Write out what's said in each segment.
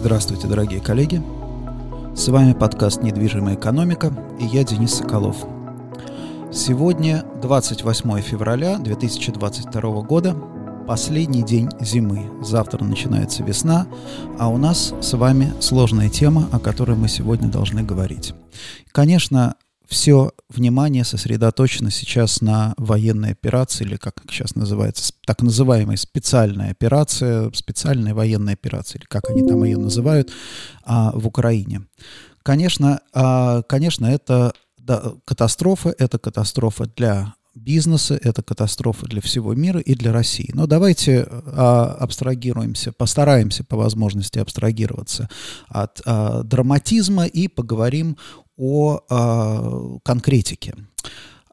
Здравствуйте, дорогие коллеги. С вами подкаст «Недвижимая экономика» и я Денис Соколов. Сегодня 28 февраля 2022 года, последний день зимы. Завтра начинается весна, а у нас с вами сложная тема, о которой мы сегодня должны говорить. Конечно, все внимание сосредоточено сейчас на военной операции, или как сейчас называется, так называемая специальная операция, специальная военная операция, или как они там ее называют, а, в Украине. Конечно, а, конечно, это да, катастрофа, это катастрофа для бизнеса, это катастрофа для всего мира и для России. Но давайте а, абстрагируемся, постараемся по возможности абстрагироваться от а, драматизма и поговорим о а, конкретике.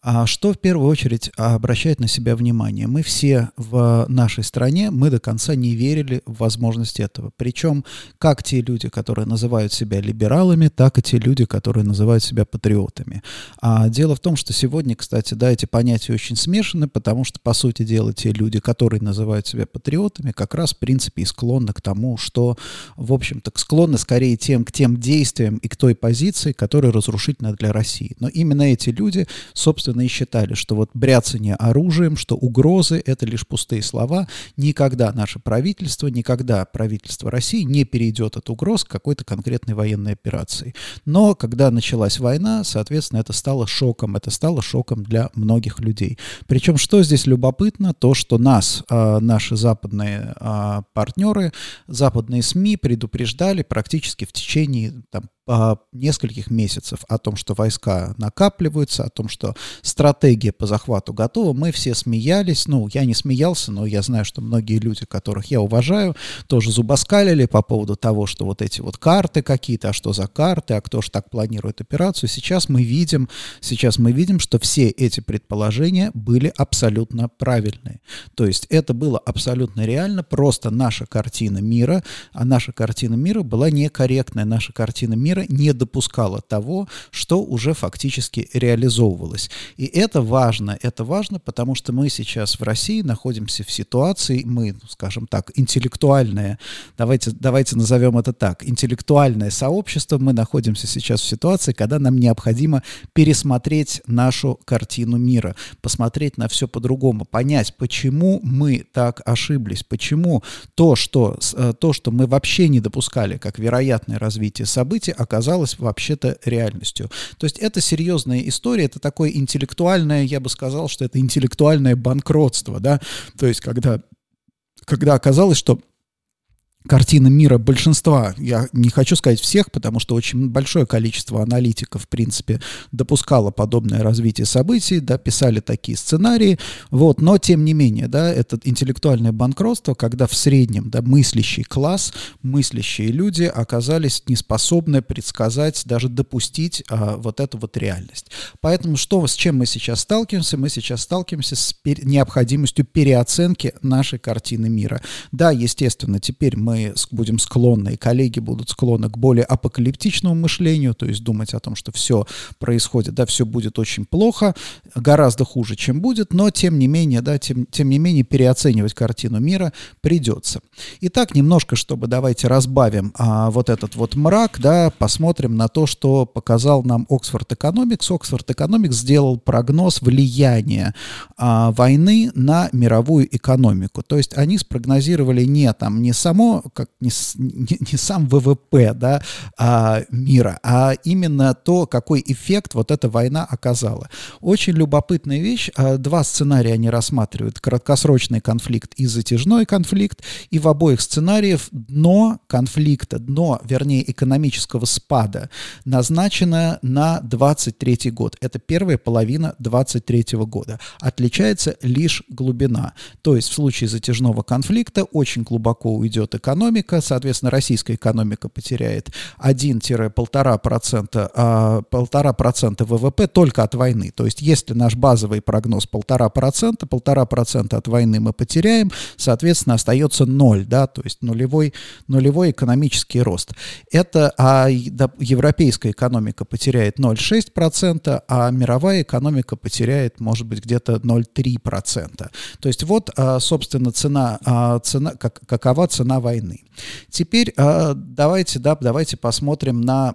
А что в первую очередь обращает на себя внимание? Мы все в нашей стране, мы до конца не верили в возможность этого. Причем как те люди, которые называют себя либералами, так и те люди, которые называют себя патриотами. А дело в том, что сегодня, кстати, да, эти понятия очень смешаны, потому что, по сути дела, те люди, которые называют себя патриотами, как раз, в принципе, и склонны к тому, что, в общем-то, склонны скорее тем, к тем действиям и к той позиции, которая разрушительна для России. Но именно эти люди, собственно, и считали, что вот бряцание оружием, что угрозы — это лишь пустые слова. Никогда наше правительство, никогда правительство России не перейдет от угроз к какой-то конкретной военной операции. Но когда началась война, соответственно, это стало шоком. Это стало шоком для многих людей. Причем, что здесь любопытно, то, что нас, а, наши западные а, партнеры, западные СМИ предупреждали практически в течение там, нескольких месяцев о том, что войска накапливаются, о том, что стратегия по захвату готова, мы все смеялись, ну, я не смеялся, но я знаю, что многие люди, которых я уважаю, тоже зубоскалили по поводу того, что вот эти вот карты какие-то, а что за карты, а кто же так планирует операцию. Сейчас мы видим, сейчас мы видим, что все эти предположения были абсолютно правильные. То есть это было абсолютно реально, просто наша картина мира, а наша картина мира была некорректная, наша картина мира мира не допускала того, что уже фактически реализовывалось. И это важно, это важно, потому что мы сейчас в России находимся в ситуации, мы, скажем так, интеллектуальное, давайте, давайте назовем это так, интеллектуальное сообщество, мы находимся сейчас в ситуации, когда нам необходимо пересмотреть нашу картину мира, посмотреть на все по-другому, понять, почему мы так ошиблись, почему то, что, э, то, что мы вообще не допускали как вероятное развитие событий, оказалось вообще-то реальностью. То есть это серьезная история, это такое интеллектуальное, я бы сказал, что это интеллектуальное банкротство, да, то есть когда, когда оказалось, что картина мира большинства, я не хочу сказать всех, потому что очень большое количество аналитиков, в принципе, допускало подобное развитие событий, да, писали такие сценарии, вот, но тем не менее, да, это интеллектуальное банкротство, когда в среднем, да, мыслящий класс, мыслящие люди оказались неспособны предсказать, даже допустить а, вот эту вот реальность. Поэтому что, с чем мы сейчас сталкиваемся? Мы сейчас сталкиваемся с пер- необходимостью переоценки нашей картины мира. Да, естественно, теперь мы будем склонны, и коллеги будут склонны к более апокалиптичному мышлению, то есть думать о том, что все происходит, да, все будет очень плохо, гораздо хуже, чем будет, но тем не менее, да, тем, тем не менее переоценивать картину мира придется. Итак, немножко, чтобы давайте разбавим а, вот этот вот мрак, да, посмотрим на то, что показал нам Оксфорд Экономикс. Оксфорд Экономикс сделал прогноз влияния а, войны на мировую экономику. То есть они спрогнозировали не там не само как не, не, не сам ВВП да, а, мира, а именно то, какой эффект вот эта война оказала. Очень любопытная вещь. А, два сценария они рассматривают. Краткосрочный конфликт и затяжной конфликт. И в обоих сценариях дно конфликта, дно, вернее, экономического спада назначено на 23 год. Это первая половина 23 года. Отличается лишь глубина. То есть в случае затяжного конфликта очень глубоко уйдет экономика, экономика, соответственно, российская экономика потеряет 1-1,5% а, 1,5% ВВП только от войны. То есть если наш базовый прогноз 1,5%, 1,5% от войны мы потеряем, соответственно, остается 0, да, то есть нулевой, нулевой экономический рост. Это а европейская экономика потеряет 0,6%, а мировая экономика потеряет, может быть, где-то 0,3%. То есть вот, а, собственно, цена, а, цена как, какова цена войны? Войны. Теперь э, давайте, да, давайте посмотрим на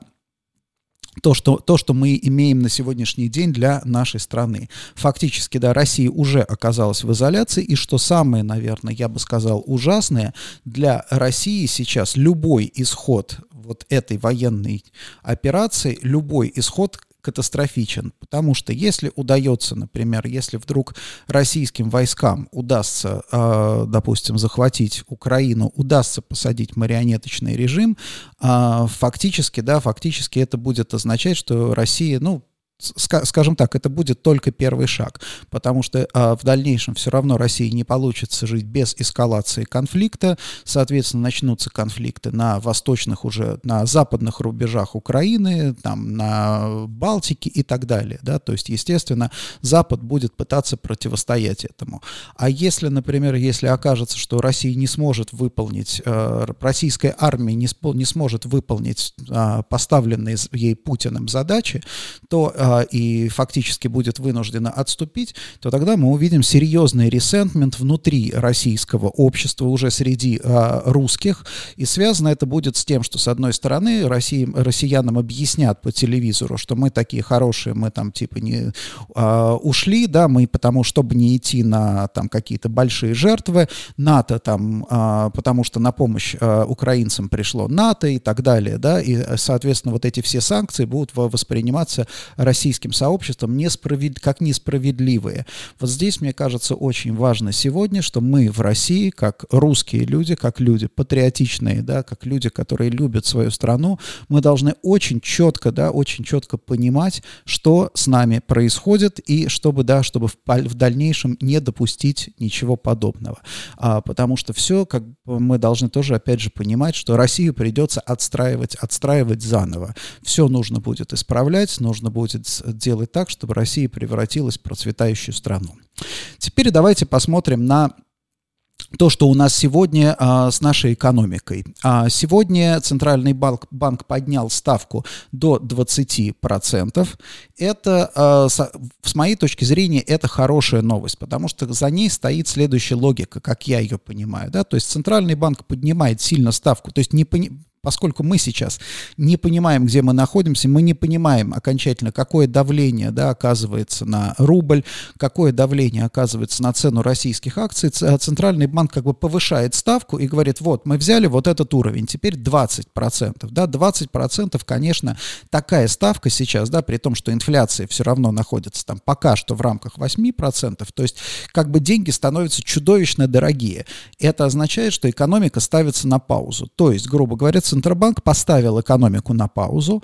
то что, то, что мы имеем на сегодняшний день для нашей страны. Фактически, да, Россия уже оказалась в изоляции, и что самое, наверное, я бы сказал, ужасное, для России сейчас любой исход вот этой военной операции, любой исход катастрофичен, потому что если удается, например, если вдруг российским войскам удастся, э, допустим, захватить Украину, удастся посадить марионеточный режим, э, фактически, да, фактически это будет означать, что Россия, ну, скажем так, это будет только первый шаг, потому что а, в дальнейшем все равно России не получится жить без эскалации конфликта, соответственно, начнутся конфликты на восточных уже, на западных рубежах Украины, там, на Балтике и так далее, да, то есть, естественно, Запад будет пытаться противостоять этому. А если, например, если окажется, что Россия не сможет выполнить, э, российская армия не, не сможет выполнить э, поставленные ей Путиным задачи, то э, и фактически будет вынуждена отступить, то тогда мы увидим серьезный ресентмент внутри российского общества, уже среди а, русских, и связано это будет с тем, что, с одной стороны, России, россиянам объяснят по телевизору, что мы такие хорошие, мы там типа не а, ушли, да, мы потому, чтобы не идти на там какие-то большие жертвы, НАТО там, а, потому что на помощь украинцам пришло НАТО и так далее, да, и, соответственно, вот эти все санкции будут восприниматься Россией российским сообществом несправед... как несправедливые. Вот здесь, мне кажется, очень важно сегодня, что мы в России, как русские люди, как люди патриотичные, да, как люди, которые любят свою страну, мы должны очень четко, да, очень четко понимать, что с нами происходит, и чтобы, да, чтобы в, в дальнейшем не допустить ничего подобного. А, потому что все, как мы должны тоже, опять же, понимать, что Россию придется отстраивать, отстраивать заново. Все нужно будет исправлять, нужно будет делать так, чтобы Россия превратилась в процветающую страну. Теперь давайте посмотрим на то, что у нас сегодня а, с нашей экономикой. А, сегодня Центральный банк, банк поднял ставку до 20%. Это, а, с, с моей точки зрения, это хорошая новость, потому что за ней стоит следующая логика, как я ее понимаю. Да? То есть Центральный банк поднимает сильно ставку, то есть не, поскольку мы сейчас не понимаем, где мы находимся, мы не понимаем окончательно, какое давление да, оказывается на рубль, какое давление оказывается на цену российских акций, Центральный банк как бы повышает ставку и говорит, вот, мы взяли вот этот уровень, теперь 20%. Да, 20%, конечно, такая ставка сейчас, да, при том, что инфляция все равно находится там пока что в рамках 8%, то есть как бы деньги становятся чудовищно дорогие. Это означает, что экономика ставится на паузу. То есть, грубо говоря, Центробанк поставил экономику на паузу.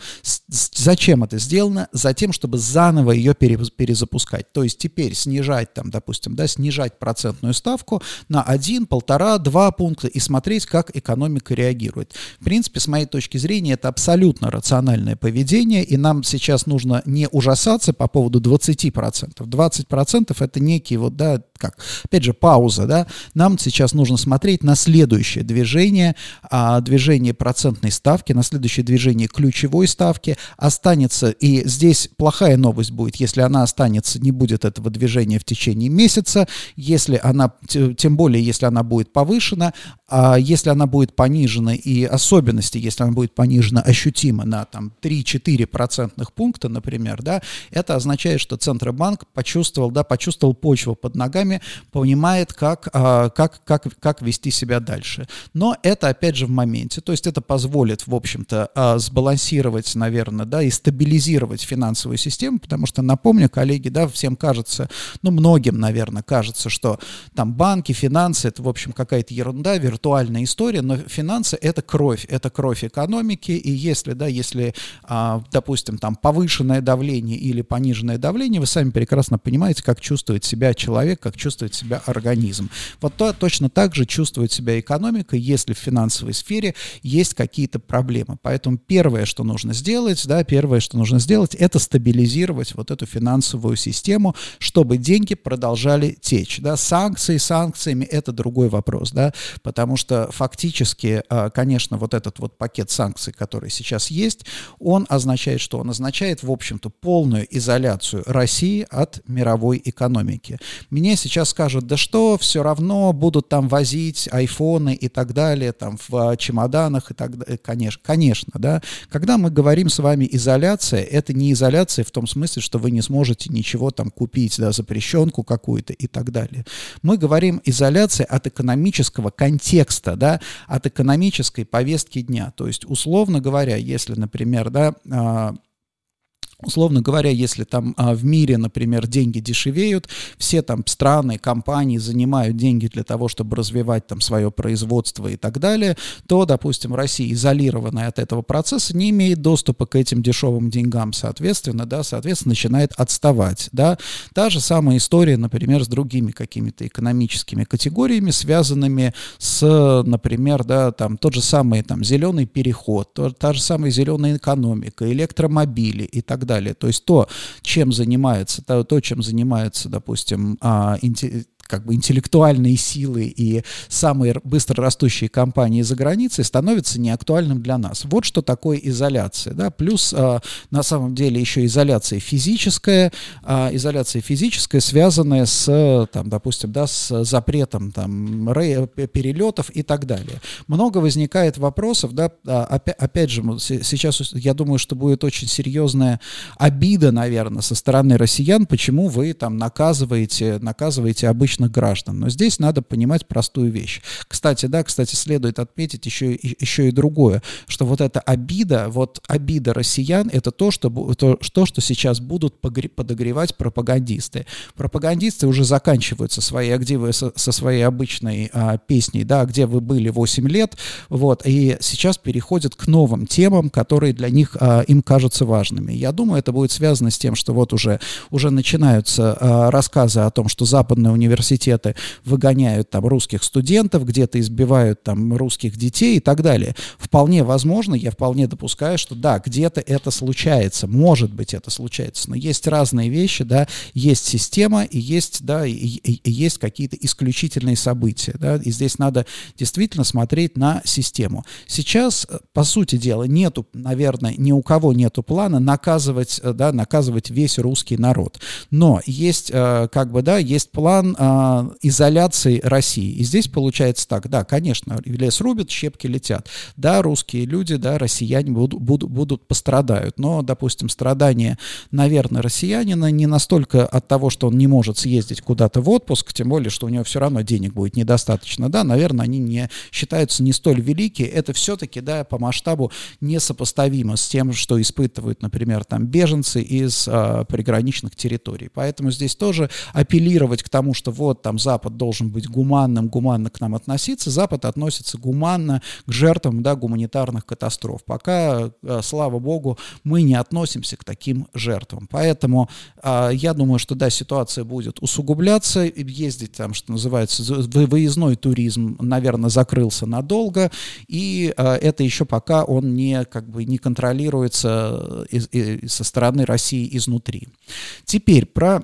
Зачем это сделано? Затем, чтобы заново ее перезапускать. То есть теперь снижать, там, допустим, да, снижать процентную ставку на 1, 1,5, 2 пункта и смотреть, как экономика реагирует. В принципе, с моей точки зрения, это абсолютно рациональное поведение, и нам сейчас нужно не ужасаться по поводу 20%. 20% это некий вот, да, как, опять же, пауза, да, нам сейчас нужно смотреть на следующее движение, а, движение процентной ставки, на следующее движение ключевой ставки останется, и здесь плохая новость будет, если она останется, не будет этого движения в течение месяца, если она, тем более, если она будет повышена, а если она будет понижена, и особенности, если она будет понижена ощутимо на там 3-4 процентных пункта, например, да, это означает, что Центробанк почувствовал, да, почувствовал почву под ногами, понимает, как, а, как, как, как вести себя дальше. Но это, опять же, в моменте, то есть это позволит, в общем-то, а, сбалансировать, наверное, да, и стабилизировать финансовую систему, потому что, напомню, коллеги, да, всем кажется, ну, многим, наверное, кажется, что там банки, финансы, это, в общем, какая-то ерунда, виртуальная история, но финансы — это кровь, это кровь экономики, и если, да, если, а, допустим, там повышенное давление или пониженное давление, вы сами прекрасно понимаете, как чувствует себя человек, как чувствует себя организм. Вот то, точно так же чувствует себя экономика, если в финансовой сфере есть какие-то проблемы. Поэтому первое, что нужно сделать, да, первое, что нужно сделать, это стабилизировать вот эту финансовую систему, чтобы деньги продолжали течь. Да. Санкции санкциями – это другой вопрос, да, потому что фактически, а, конечно, вот этот вот пакет санкций, который сейчас есть, он означает что? Он означает, в общем-то, полную изоляцию России от мировой экономики. Мне сейчас скажут, да что, все равно будут там возить айфоны и так далее, там в а, чемоданах и так далее. Конечно, конечно, да. Когда мы говорим с вами изоляция, это не изоляция в том смысле, что вы не сможете ничего там купить, да, запрещенку какую-то и так далее. Мы говорим изоляция от экономического контекста, да, от экономической повестки дня. То есть, условно говоря, если, например, да, а, Условно говоря, если там а, в мире, например, деньги дешевеют, все там страны, компании занимают деньги для того, чтобы развивать там свое производство и так далее, то, допустим, Россия, изолированная от этого процесса, не имеет доступа к этим дешевым деньгам, соответственно, да, соответственно, начинает отставать, да. Та же самая история, например, с другими какими-то экономическими категориями, связанными с, например, да, там тот же самый там зеленый переход, то, та же самая зеленая экономика, электромобили и так далее. То есть то, чем занимается, то, то чем занимается, допустим, а, как бы интеллектуальные силы и самые быстро растущие компании за границей становятся неактуальным для нас. Вот что такое изоляция. Да? Плюс а, на самом деле еще изоляция физическая, а, изоляция физическая, связанная с, там, допустим, да, с запретом там, перелетов и так далее. Много возникает вопросов, да, а, опять, опять же, сейчас я думаю, что будет очень серьезная обида, наверное, со стороны россиян, почему вы там наказываете, наказываете обычно обычных граждан. Но здесь надо понимать простую вещь. Кстати, да, кстати, следует отметить еще, еще и другое, что вот эта обида, вот обида россиян, это то, что, то, то, что сейчас будут подогревать пропагандисты. Пропагандисты уже заканчивают со своей, а где вы со, со своей обычной а, песней, да, где вы были 8 лет, вот, и сейчас переходят к новым темам, которые для них, а, им кажутся важными. Я думаю, это будет связано с тем, что вот уже, уже начинаются а, рассказы о том, что западные университеты университеты выгоняют там русских студентов, где-то избивают там русских детей и так далее. Вполне возможно, я вполне допускаю, что да, где-то это случается, может быть это случается, но есть разные вещи, да, есть система и есть, да, и, и, и есть какие-то исключительные события, да, и здесь надо действительно смотреть на систему. Сейчас, по сути дела, нету, наверное, ни у кого нету плана наказывать, да, наказывать весь русский народ, но есть, э, как бы, да, есть план э, изоляции России. И здесь получается так, да, конечно, лес рубят, щепки летят. Да, русские люди, да, россияне будут, будут, будут пострадают. Но, допустим, страдания, наверное, россиянина не настолько от того, что он не может съездить куда-то в отпуск, тем более, что у него все равно денег будет недостаточно. Да, наверное, они не считаются не столь великие. Это все-таки, да, по масштабу несопоставимо с тем, что испытывают, например, там беженцы из а, приграничных территорий. Поэтому здесь тоже апеллировать к тому, что вот вот там Запад должен быть гуманным, гуманно к нам относиться, Запад относится гуманно к жертвам да, гуманитарных катастроф. Пока, э, слава богу, мы не относимся к таким жертвам. Поэтому а, я думаю, что да, ситуация будет усугубляться, ездить там, что называется, выездной туризм, наверное, закрылся надолго, и а, это еще пока он не, как бы, не контролируется из, со стороны России изнутри. Теперь про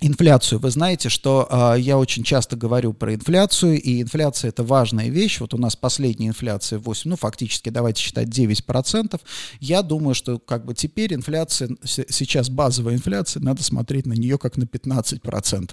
инфляцию. Вы знаете, что э, я очень часто говорю про инфляцию, и инфляция это важная вещь. Вот у нас последняя инфляция 8, ну фактически давайте считать 9%. Я думаю, что как бы теперь инфляция, сейчас базовая инфляция, надо смотреть на нее как на 15%.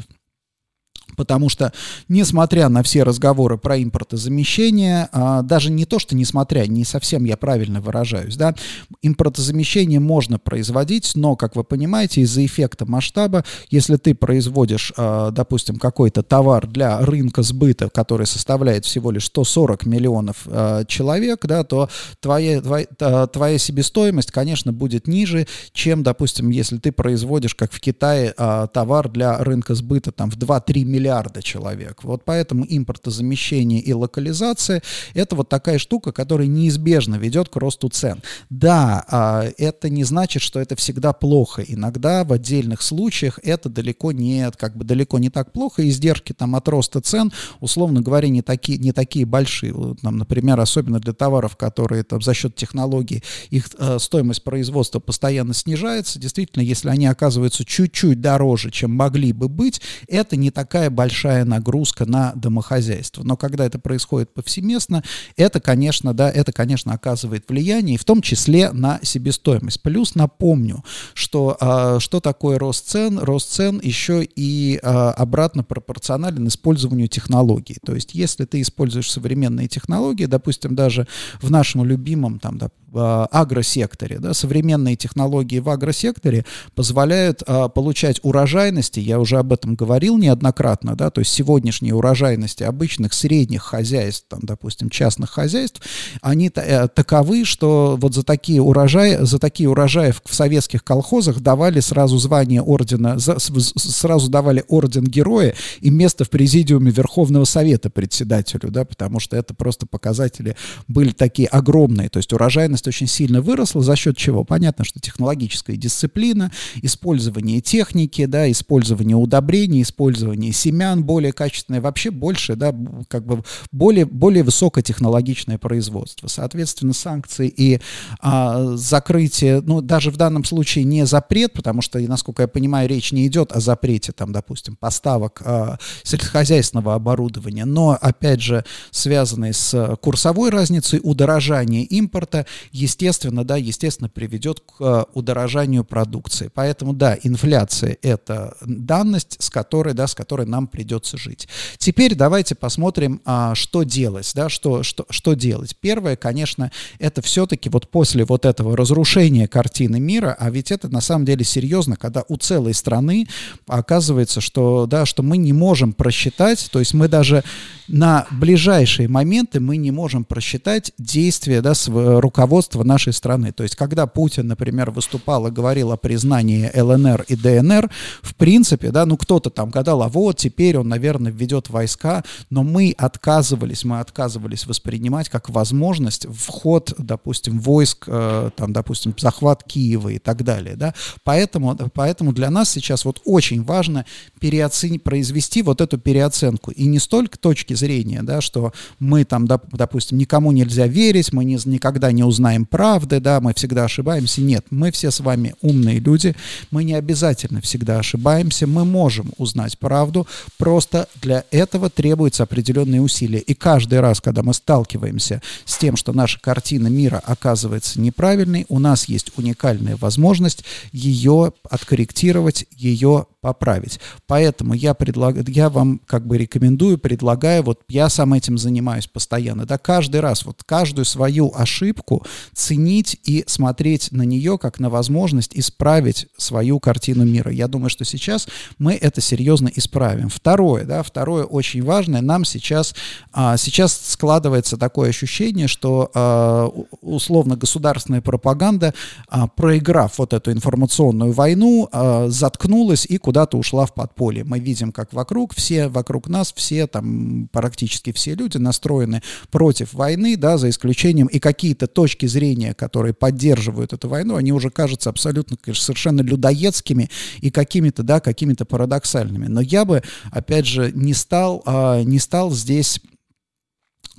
Потому что, несмотря на все разговоры про импортозамещение, а, даже не то, что несмотря, не совсем я правильно выражаюсь, да, импортозамещение можно производить, но, как вы понимаете, из-за эффекта масштаба, если ты производишь, а, допустим, какой-то товар для рынка сбыта, который составляет всего лишь 140 миллионов а, человек, да, то твоя, твоя, твоя себестоимость, конечно, будет ниже, чем, допустим, если ты производишь, как в Китае, товар для рынка сбыта там в 2-3 миллиона миллиарда человек. Вот поэтому импортозамещение и локализация — это вот такая штука, которая неизбежно ведет к росту цен. Да, а, это не значит, что это всегда плохо. Иногда в отдельных случаях это далеко не, как бы далеко не так плохо. Издержки там от роста цен, условно говоря, не такие, не такие большие. Там, например, особенно для товаров, которые там, за счет технологий, их э, стоимость производства постоянно снижается. Действительно, если они оказываются чуть-чуть дороже, чем могли бы быть, это не такая большая нагрузка на домохозяйство. Но когда это происходит повсеместно, это, конечно, да, это, конечно, оказывает влияние, и в том числе на себестоимость. Плюс напомню, что э, что такое рост цен? Рост цен еще и э, обратно пропорционален использованию технологий. То есть, если ты используешь современные технологии, допустим, даже в нашем любимом там, да, агросекторе. Да, современные технологии в агросекторе позволяют а, получать урожайности, я уже об этом говорил неоднократно, да, то есть сегодняшние урожайности обычных средних хозяйств, там, допустим, частных хозяйств, они э, таковы, что вот за такие урожаи, за такие урожаи в, советских колхозах давали сразу звание ордена, за, сразу давали орден героя и место в президиуме Верховного Совета председателю, да, потому что это просто показатели были такие огромные, то есть урожайность очень сильно выросла. За счет чего? Понятно, что технологическая дисциплина, использование техники, да, использование удобрений, использование семян более качественное, вообще больше, да, как бы более, более высокотехнологичное производство. Соответственно, санкции и а, закрытие, ну, даже в данном случае не запрет, потому что, насколько я понимаю, речь не идет о запрете, там, допустим, поставок а, сельскохозяйственного оборудования, но, опять же, связанные с курсовой разницей, удорожание импорта естественно, да, естественно приведет к э, удорожанию продукции. Поэтому, да, инфляция — это данность, с которой, да, с которой нам придется жить. Теперь давайте посмотрим, а, что делать, да, что, что, что делать. Первое, конечно, это все-таки вот после вот этого разрушения картины мира, а ведь это на самом деле серьезно, когда у целой страны оказывается, что, да, что мы не можем просчитать, то есть мы даже на ближайшие моменты мы не можем просчитать действия да, руководства нашей страны. То есть, когда Путин, например, выступал и говорил о признании ЛНР и ДНР, в принципе, да, ну кто-то там гадал, а вот теперь он, наверное, введет войска, но мы отказывались, мы отказывались воспринимать как возможность вход, допустим, войск, э, там, допустим, захват Киева и так далее, да. Поэтому, поэтому для нас сейчас вот очень важно переоценить, произвести вот эту переоценку. И не столько точки зрения, да, что мы там, допустим, никому нельзя верить, мы не, никогда не узнаем знаем правды, да, мы всегда ошибаемся. Нет, мы все с вами умные люди, мы не обязательно всегда ошибаемся, мы можем узнать правду, просто для этого требуются определенные усилия. И каждый раз, когда мы сталкиваемся с тем, что наша картина мира оказывается неправильной, у нас есть уникальная возможность ее откорректировать, ее поправить. Поэтому я, предлагаю, я вам как бы рекомендую, предлагаю, вот я сам этим занимаюсь постоянно, да, каждый раз, вот каждую свою ошибку ценить и смотреть на нее как на возможность исправить свою картину мира. Я думаю, что сейчас мы это серьезно исправим. Второе, да, второе очень важное, нам сейчас, а, сейчас складывается такое ощущение, что а, условно государственная пропаганда, а, проиграв вот эту информационную войну, а, заткнулась и куда куда-то ушла в подполье. Мы видим, как вокруг, все вокруг нас, все там, практически все люди настроены против войны, да, за исключением и какие-то точки зрения, которые поддерживают эту войну, они уже кажутся абсолютно, конечно, совершенно людоедскими и какими-то, да, какими-то парадоксальными. Но я бы, опять же, не стал, а, не стал здесь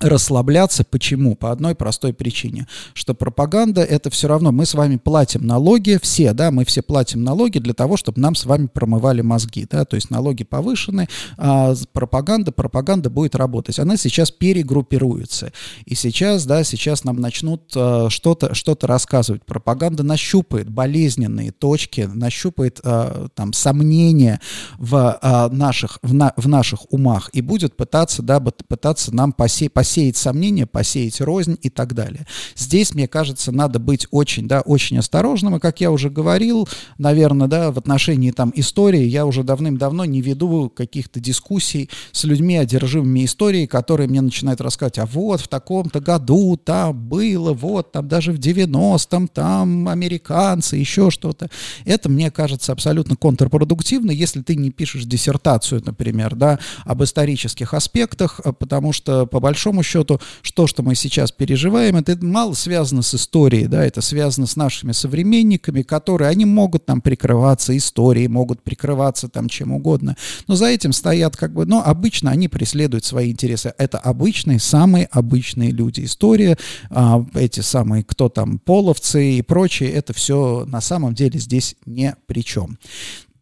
расслабляться. Почему? По одной простой причине, что пропаганда это все равно, мы с вами платим налоги, все, да, мы все платим налоги для того, чтобы нам с вами промывали мозги, да, то есть налоги повышены, а пропаганда, пропаганда будет работать. Она сейчас перегруппируется. И сейчас, да, сейчас нам начнут а, что-то что рассказывать. Пропаганда нащупает болезненные точки, нащупает а, там сомнения в, а, наших, в, на, в наших умах и будет пытаться, да, пытаться нам посеять посеять сомнения, посеять рознь и так далее. Здесь, мне кажется, надо быть очень, да, очень осторожным, и, как я уже говорил, наверное, да, в отношении там истории я уже давным-давно не веду каких-то дискуссий с людьми, одержимыми историей, которые мне начинают рассказывать, а вот в таком-то году там было, вот там даже в 90-м там американцы, еще что-то. Это, мне кажется, абсолютно контрпродуктивно, если ты не пишешь диссертацию, например, да, об исторических аспектах, а потому что, по большому счету, что, что мы сейчас переживаем, это мало связано с историей, да, это связано с нашими современниками, которые, они могут там прикрываться историей, могут прикрываться там чем угодно, но за этим стоят как бы, ну, обычно они преследуют свои интересы. Это обычные, самые обычные люди. История, а, эти самые, кто там, половцы и прочее, это все на самом деле здесь ни при чем.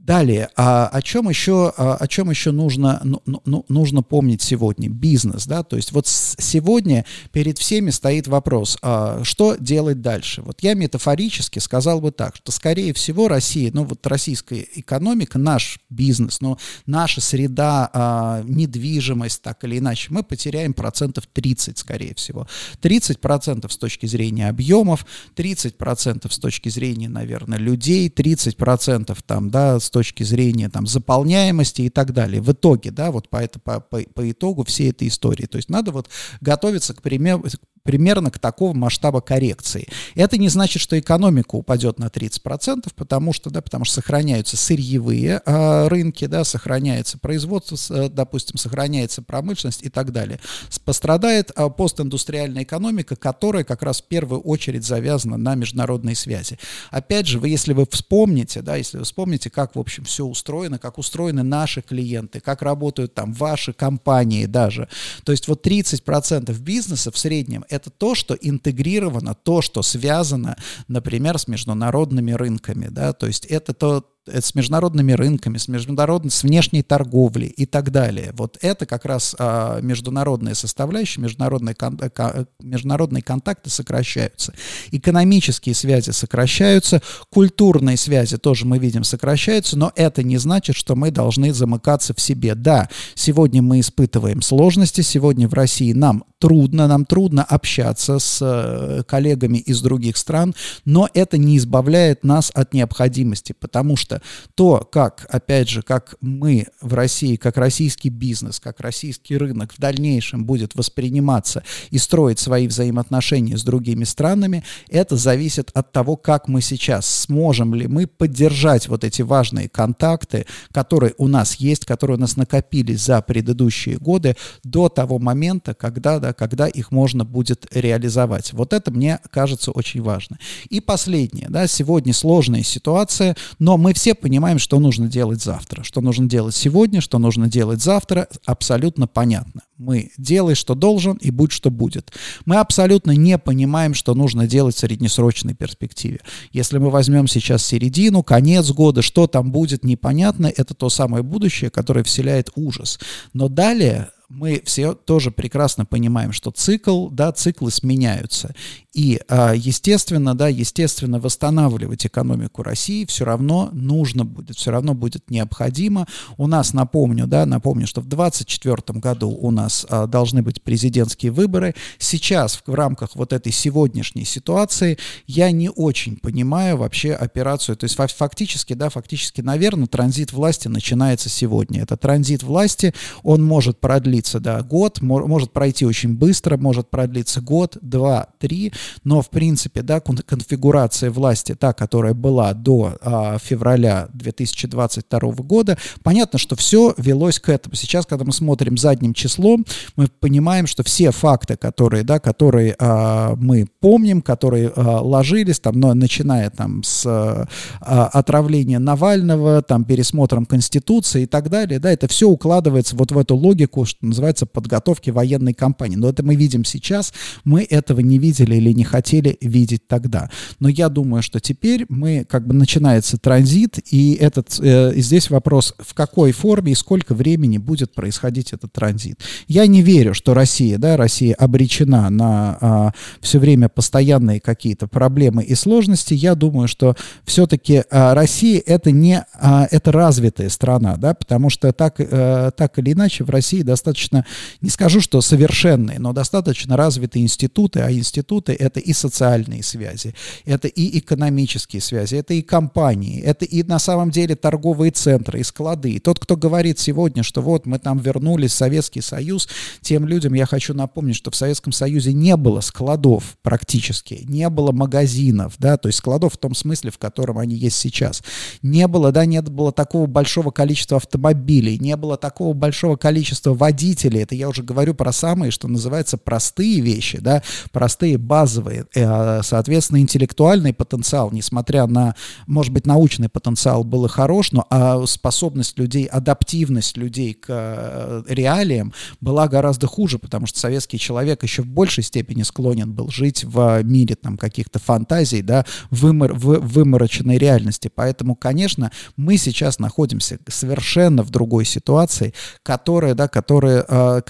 Далее, а, о чем еще, а, о чем еще нужно, ну, ну, ну, нужно помнить сегодня? Бизнес, да, то есть вот сегодня перед всеми стоит вопрос, а, что делать дальше? Вот я метафорически сказал бы так, что скорее всего Россия, ну вот российская экономика, наш бизнес, ну наша среда, а, недвижимость, так или иначе, мы потеряем процентов 30, скорее всего. 30 процентов с точки зрения объемов, 30 процентов с точки зрения, наверное, людей, 30 процентов там, да, с точки зрения там, заполняемости и так далее. В итоге, да, вот по, это, по, по, по итогу всей этой истории. То есть надо вот готовиться к, примеру, примерно к такого масштаба коррекции. Это не значит, что экономика упадет на 30%, потому что, да, потому что сохраняются сырьевые э, рынки, да, сохраняется производство, э, допустим, сохраняется промышленность и так далее. Пострадает э, постиндустриальная экономика, которая как раз в первую очередь завязана на международные связи. Опять же, вы, если вы вспомните, да, если вы вспомните, как, в общем, все устроено, как устроены наши клиенты, как работают там ваши компании даже, то есть вот 30% бизнеса в среднем это то, что интегрировано, то, что связано, например, с международными рынками, да, то есть это то, с международными рынками, с международной, с внешней торговлей и так далее. Вот это как раз а, международная составляющая, международные, кон, ка, международные контакты сокращаются. Экономические связи сокращаются, культурные связи тоже мы видим сокращаются, но это не значит, что мы должны замыкаться в себе. Да, сегодня мы испытываем сложности, сегодня в России нам трудно, нам трудно общаться с э, коллегами из других стран, но это не избавляет нас от необходимости, потому что что то, как, опять же, как мы в России, как российский бизнес, как российский рынок в дальнейшем будет восприниматься и строить свои взаимоотношения с другими странами, это зависит от того, как мы сейчас, сможем ли мы поддержать вот эти важные контакты, которые у нас есть, которые у нас накопились за предыдущие годы, до того момента, когда, да, когда их можно будет реализовать. Вот это мне кажется очень важно. И последнее, да, сегодня сложная ситуация, но мы все все понимаем, что нужно делать завтра. Что нужно делать сегодня, что нужно делать завтра, абсолютно понятно. Мы делай, что должен, и будь, что будет. Мы абсолютно не понимаем, что нужно делать в среднесрочной перспективе. Если мы возьмем сейчас середину, конец года, что там будет, непонятно, это то самое будущее, которое вселяет ужас. Но далее мы все тоже прекрасно понимаем, что цикл, да, циклы сменяются. И, а, естественно, да, естественно, восстанавливать экономику России все равно нужно будет, все равно будет необходимо. У нас, напомню, да, напомню, что в 2024 году у нас а, должны быть президентские выборы. Сейчас в рамках вот этой сегодняшней ситуации я не очень понимаю вообще операцию. То есть фактически, да, фактически, наверное, транзит власти начинается сегодня. Это транзит власти, он может продлиться, да, год, может пройти очень быстро, может продлиться год, два, три, но в принципе, да, конфигурация власти, та, которая была до а, февраля 2022 года, понятно, что все велось к этому. Сейчас, когда мы смотрим задним числом, мы понимаем, что все факты, которые, да, которые а, мы помним, которые а, ложились, там, но, начиная там с а, отравления Навального, там, пересмотром Конституции и так далее, да, это все укладывается вот в эту логику, что называется, подготовки военной кампании. Но это мы видим сейчас, мы этого не видели или не хотели видеть тогда. Но я думаю, что теперь мы, как бы начинается транзит, и этот, э, здесь вопрос, в какой форме и сколько времени будет происходить этот транзит. Я не верю, что Россия, да, Россия обречена на а, все время постоянные какие-то проблемы и сложности. Я думаю, что все-таки а, Россия это не, а, это развитая страна, да, потому что так, а, так или иначе в России достаточно достаточно, не скажу, что совершенные, но достаточно развитые институты, а институты — это и социальные связи, это и экономические связи, это и компании, это и на самом деле торговые центры, и склады. И тот, кто говорит сегодня, что вот мы там вернулись в Советский Союз, тем людям я хочу напомнить, что в Советском Союзе не было складов практически, не было магазинов, да, то есть складов в том смысле, в котором они есть сейчас. Не было, да, не было такого большого количества автомобилей, не было такого большого количества водителей. Это я уже говорю про самые, что называется, простые вещи, да, простые, базовые. Э, соответственно, интеллектуальный потенциал, несмотря на, может быть, научный потенциал был и хорош, но а способность людей, адаптивность людей к э, реалиям была гораздо хуже, потому что советский человек еще в большей степени склонен был жить в мире там каких-то фантазий, да, вымор, в вымороченной реальности. Поэтому, конечно, мы сейчас находимся совершенно в другой ситуации, которая, да, которая, э,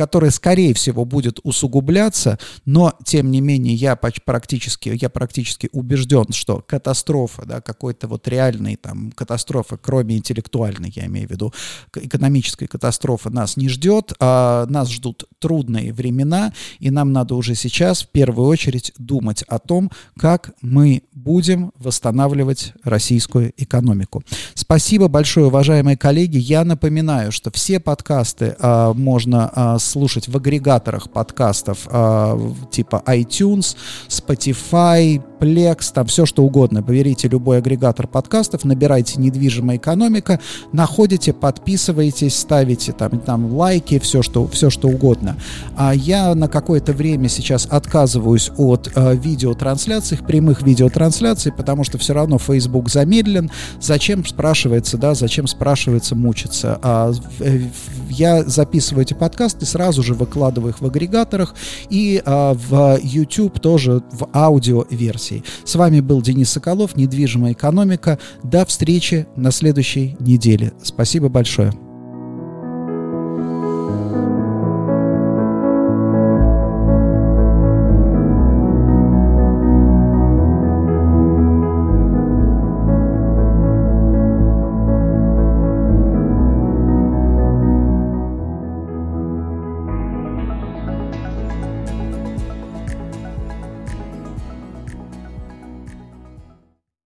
которая, скорее всего, будет усугубляться, но, тем не менее, я практически, я практически убежден, что катастрофа, да, какой-то вот реальной там катастрофы, кроме интеллектуальной, я имею в виду, экономической катастрофы нас не ждет, а нас ждут трудные времена, и нам надо уже сейчас в первую очередь думать о том, как мы будем восстанавливать российскую экономику. Спасибо большое, уважаемые коллеги. Я напоминаю, что все подкасты а, можно а, слушать в агрегаторах подкастов а, типа iTunes, Spotify, Plex, там все что угодно. Берите любой агрегатор подкастов, набирайте «Недвижимая экономика», находите, подписывайтесь, ставите там, там лайки, все что, все что угодно. А я на какое-то время сейчас отказываюсь от э, видеотрансляций, прямых видеотрансляций, потому что все равно Facebook замедлен. Зачем, спрашивается, да, зачем, спрашивается, мучиться. А, э, я записываю эти подкасты, сразу же выкладываю их в агрегаторах и а, в YouTube тоже в аудиоверсии. С вами был Денис Соколов, недвижимая экономика. До встречи на следующей неделе. Спасибо большое.